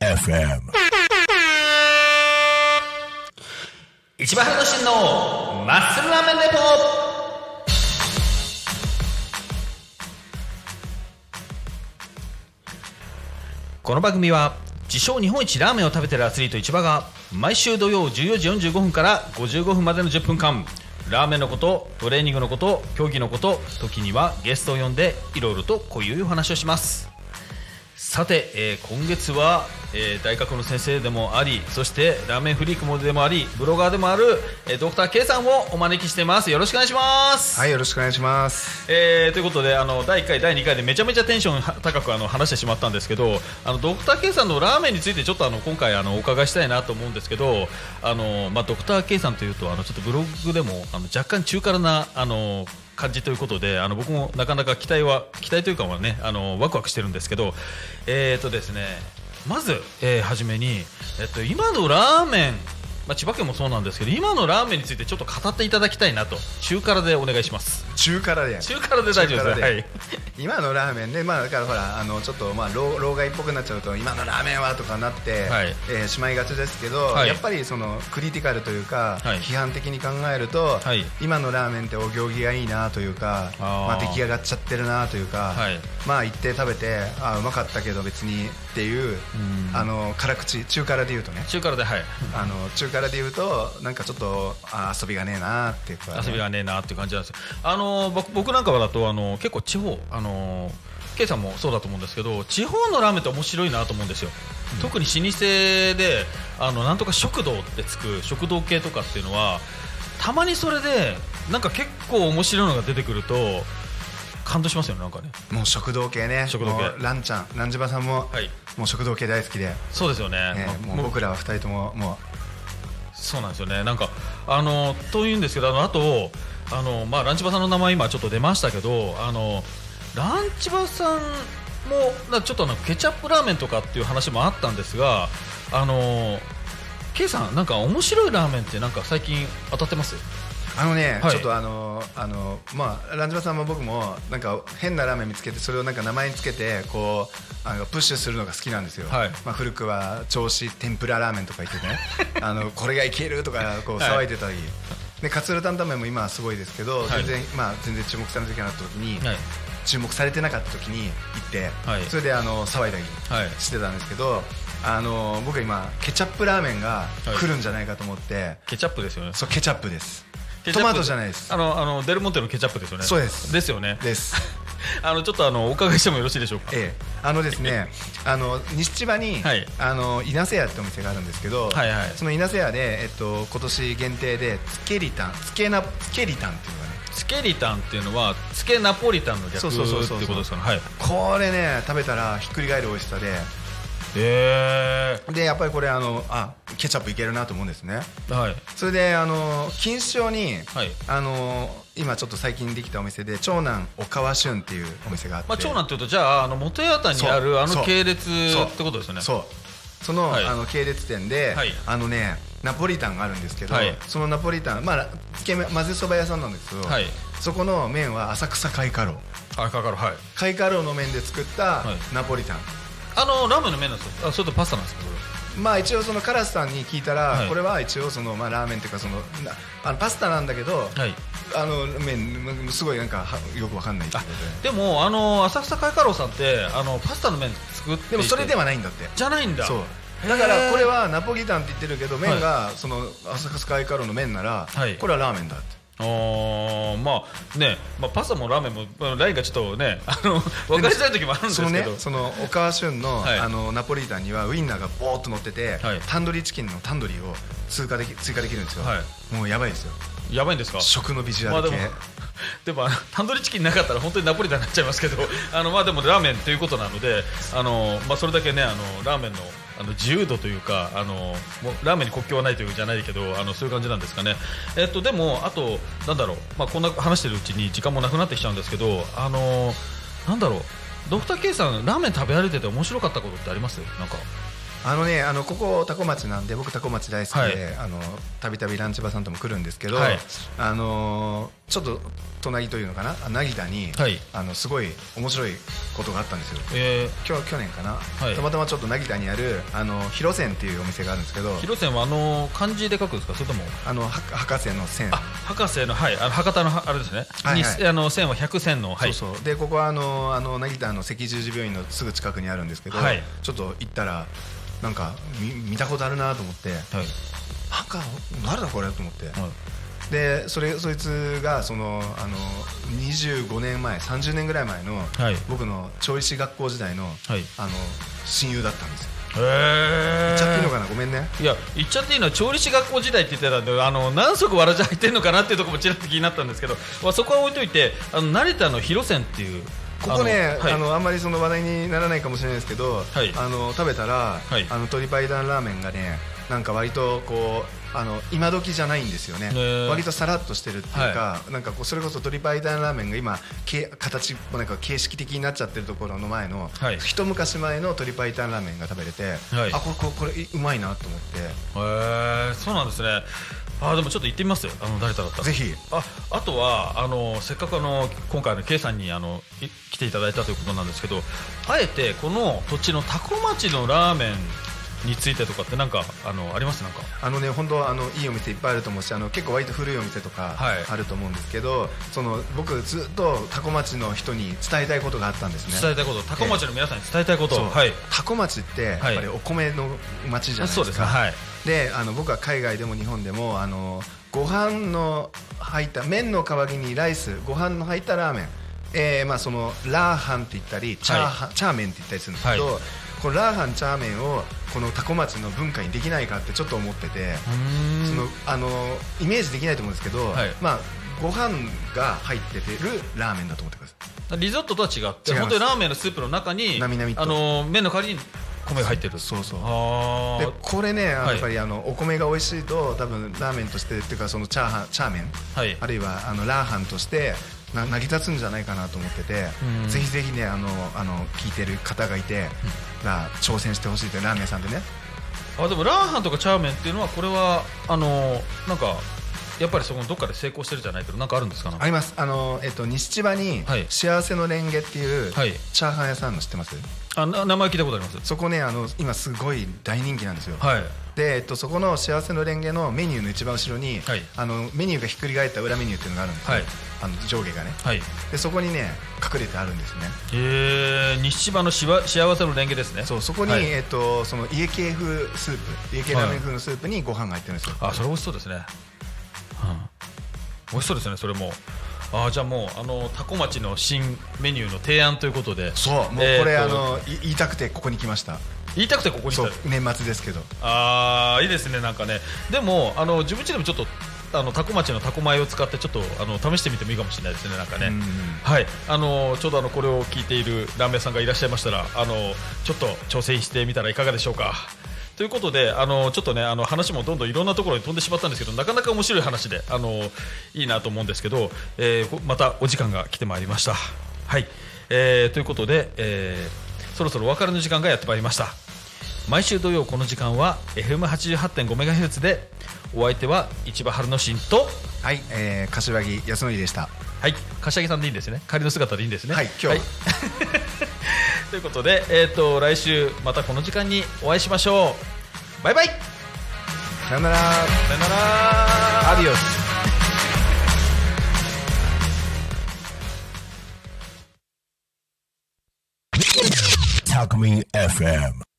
FM. 一番の真のマッスルラーメンレポこの番組は自称日本一ラーメンを食べてるアスリート市場が毎週土曜14時45分から55分までの10分間ラーメンのことトレーニングのこと競技のこと時にはゲストを呼んでいろいろとこういうお話をします。さて、えー今月は、えー大学の先生でもありそしてラーメンフリークもでもありブロガーでもある、えードクター K さんをお招きしていますよろしくお願いします、はい、よろしくお願いします。えーということであの第1回第2回でめちゃめちゃテンション高くあの話してしまったんですけどあのドクター K さんのラーメンについてちょっとあの今回あのお伺いしたいなと思うんですけどあの、まあ、ドクター K さんというとあのちょっとブログでもあの若干中辛なあの感じということであの僕もなかなか期待は期待というかはねあのワクワクしてるんですけどえーとですねまず、えー初めに、えっと、今のラーメンまあ、千葉県もそうなんですけど今のラーメンについてちょっと語っていただきたいなと中辛でお願いします。中辛で。中辛で大丈夫ですはい。今のラーメンね、まあ、だからほら、あの、ちょっと、まあ、老老害っぽくなっちゃうと、今のラーメンはとかなって。はい。えーしまいがちですけど、はい。やっぱりそのクリティカルというか、はい。批判的に考えると、はい。今のラーメンってお行儀がいいなというかまあ、出来上がっちゃってるなというか、はい。まあ行って食べてあーうまかったけど別にっていうあの辛口中辛で言うとね。中辛ではい。あの中辛で言うとなんかちょっとあー遊びがねえなっていうか、遊びがねえなっていう感じなんですよ。あの僕僕なんかはだとあの結構地方あの K さんもそうだと思うんですけど地方のラーメンって面白いなと思うんですよ、特に老舗であのなんとか食堂ってつく食堂系とかっていうのはたまにそれでなんか結構面白いのが出てくると感動しますよねなんかね。もう食堂系ね。食堂系。ランちゃんランジバさんも、はい。もう食堂系大好きで、そうですよね。ねまあもう僕らは二人とももそうなんですよね。なんかあのというんですけどあのあとあのまあランチバさんの名前今ちょっと出ましたけどあのランチバさんもなちょっとあのケチャップラーメンとかっていう話もあったんですがあの K さんなんか面白いラーメンってなんか最近当たってます？あのね、はい。ちょっとあのあのまあランジバさんも僕もなんか変なラーメン見つけてそれをなんか名前につけてこうあのプッシュするのが好きなんですよ、はい。まあ、古くは銚子天ぷらラーメンとか言ってね あのこれがいけるとかこうはい。騒いでたり、でカツルタンタンメンも今はすごいですけど、はい。全然まあ全然注目されなきゃなった時に、はい。注目されてなかった時に行って、はい。それであの騒いだりはい。してたんですけど、あの僕は今ケチャップラーメンが来るんじゃないかと思って、ケチャップですよね。そうケチャップですトマトじゃないです。あのあのデルモンテのケチャップですよね。そうです。ですよね。です。あのちょっとあのお伺いしてもよろしいでしょうか？ええ。あのですねあの西千葉に、はい。あの稲瀬屋ってお店があるんですけど、はいはい。その稲瀬屋で、えっと、今年限定でつけりたんつけなつけりたんっていうのがね。つけリタンっていうのはつけナポリタンの逆ってうことですかね？はい。これね食べたらひっくり返る美味しさでへでやっぱりこれあのあケチャップいけるなと思うんですね。えはい。それであの錦糸町に、はい。あの今ちょっと最近できたお店で長男お川俊っていうお店があって、まあ、長男っていうとじゃああの元八幡にあるあの系列ってことですよね。そう。その,、はい。あの系列店で、はい。あのねナポリタンがあるんですけど、はい。そのナポリタンまあつけ麺混ぜそば屋さんなんですけど、はい。そこの麺は浅草開花楼あかかるはい。開花楼の麺で作ったはい。ナポリタン、あのラーメンの麺なんですかあそれとパスタなんですかこまあ一応そのカラスさんに聞いたら、はい。これは一応そのまあラーメンっていうかそのなあのパスタなんだけど、れはい。あの麺すごいなんかはよくわかんないってことで。でもあの浅草開花楼さんってあのパスタの麺作っていて。でもそれではないんだって。じゃないんだ。そう。だからこれはナポリタンって言ってるけど麺がその浅草開花楼の麺なら、はい。これはラーメンだってあーまあね、まあ、パスタもラーメンもまあラインがちょっとねあの分かりづらい時もあるんですけど。ねそのお母旬の,、はい。あのナポリタンにはウインナーがボーっと乗ってて、はい。タンドリーチキンのタンドリーを追加でき追加できるんですよ、はい。もうやばいですよ。やばいんですか？食のビジュアル系、まあ でもタンドリーチキンなかったら本当にナポリタンになっちゃいますけど あのまあでもラーメンということなのであの、まあ、それだけねあのラーメンのあの自由度というかあのもうラーメンに国境はないというじゃないけどあのそういう感じなんですかね、えっと、でもあとなんだろう、まあ、こんな話してるうちに時間もなくなってきちゃうんですけどあのなんだろうドクター K さんラーメン食べ歩いてて面白かったことってあります？なんか。あのねあのここ多古町なんで僕多古町大好きで、たびたびランチバさんとも来るんですけど、はい。あのちょっと隣というのかな？凪田に、はい。あのすごい面白いことがあったんですよ。え今日去年かな、はい。たまたまちょっと凪田にあるあの広線っていうお店があるんですけどー、広線はあの漢字で書くんですか？それとも？あのは博士の線あ博士のはい。あの博多のあれですね、はいはい。にあの線は100線のはい。そうそう。でここはあのあの成田の赤十字病院のすぐ近くにあるんですけど、はい。ちょっと行ったらなんか見見たことあるなと思ってはい。なんか誰だこれと思って、はい。でそれそいつがそのあの25年前30年ぐらい前の、はい。僕の調理師学校時代の,、はい。あの親友だったんです。よ言っちゃっていいのかな？ごめんね。いや言っちゃっていいのは調理師学校時代って言ってたんであの何足わらじ入ってるのかなっていうところもちらっと気になったんですけど、まあ、そこは置いといてあの成田の広線っていうここねあの、はい。あんまりその話題にならないかもしれないですけど、はい。あの食べたら、はい。あの鶏白湯ラーメンがねなんか割とこうあの今時じゃないんですよね。ー割とさらっとしてるっていうか、なんかこうそれこそ鶏白湯ラーメンが今け形なんか形式的になっちゃってるところの前の、はい。一昔前の鶏白湯ラーメンが食べれて、はい。あこれこれこれうまいなと思って。へえそうなんですねあでもちょっと行ってみますよ。あの成田だったらぜひ。ああとはあのせっかくあの今回の K さんにあのい来ていただいたということなんですけどあえてこの土地の多古町のラーメンについてとかってなんかあのあります？なんか。あのね本当あのいいお店いっぱいあると思うしあの結構割と古いお店とかはい。あると思うんですけど、その僕ずっと多古町の人に伝えたいことがあったんですね。伝えたいこと？多古町の皆さんに伝えたいこと？そう。はい。多古町ってやっぱりお米の町じゃないですか、そうですね。はい。であの僕は海外でも日本でもあのご飯の入った麺の代わりにライスご飯の入ったラーメン、えーまあ、そのラーハンって言ったりチャーハン、チャーメンって言ったりするんですけど、はいこのラーハンチャーメンをこの多古町の文化にできないかってちょっと思ってて、そのあのイメージできないと思うんですけど、はい。まあ、ご飯が入ってるラーメンだと思ってください。リゾットとは違って違本当にラーメンのスープの中になみなみと。あの麺の代わりに米が入ってる。そうそう。あでこれね、やっぱりあのお米が美味しいと多分ラーメンとしてっていうかそのチャーハンチャーメン、はい。あるいはあのラーハンとしてな成り立つんじゃないかなと思っててうん。ぜひぜひねあのあの聞いてる方がいて、が挑戦してほしいというラーメン屋さんでね。あでもラーハンとかチャーメンっていうのはこれはあのなんかやっぱりそこのどっかで成功してるじゃないけどなんかあるんですか？ねあります。あの、えっと、西千葉にはい。幸せのレンゲっていうはい。チャーハン屋さんの知ってます？あな名前聞いたことあります。そこねあの今すごい大人気なんですよ、はい。で、えっと、そこの幸せのレンゲのメニューの一番後ろに、はい。あのメニューがひっくり返った裏メニューっていうのがあるんですよ、はい。あの上下がね。はい。でそこにね隠れてあるんですね。えー、西千葉のしわ幸せのレンゲですね。そうそこに、はい。えっと、その家系風スープ家系ラーメン風のスープにご飯が入ってるんですよ、あそれ美味しそうですね、うん、美味しそうですねそれも。あじゃあもうあのタコ町の新メニューの提案ということで。そうもうこれ、えーとあのい言いたくてここに来ました。言いたくてここに来た。年末ですけど。ああいいですねなんかね。でもあの自分家でもちょっとあのタコ町のタコ米を使ってちょっとあの試してみてもいいかもしれないですねなんかね、うん。はい。あのちょうどあのこれを聞いているラーメン屋さんがいらっしゃいましたらあのちょっと挑戦してみたらいかがでしょうかということであのちょっとねあの話もどんどんいろんなところに飛んでしまったんですけどなかなか面白い話であのいいなと思うんですけど、えーまたお時間が来てまいりました。はい、えーということで、えーそろそろお別れの時間がやってまいりました。毎週土曜この時間は FM88.5MHz でお相手は市場春之進とはい、えー、柏木康則でした。はい。柏木さんでいいんですね。仮の姿でいいんですね。はい今日は。ということで、えー、と来週またこの時間にお会いしましょう。バイバイ。さよなら。さよなら。アディオス。Talk Me FM.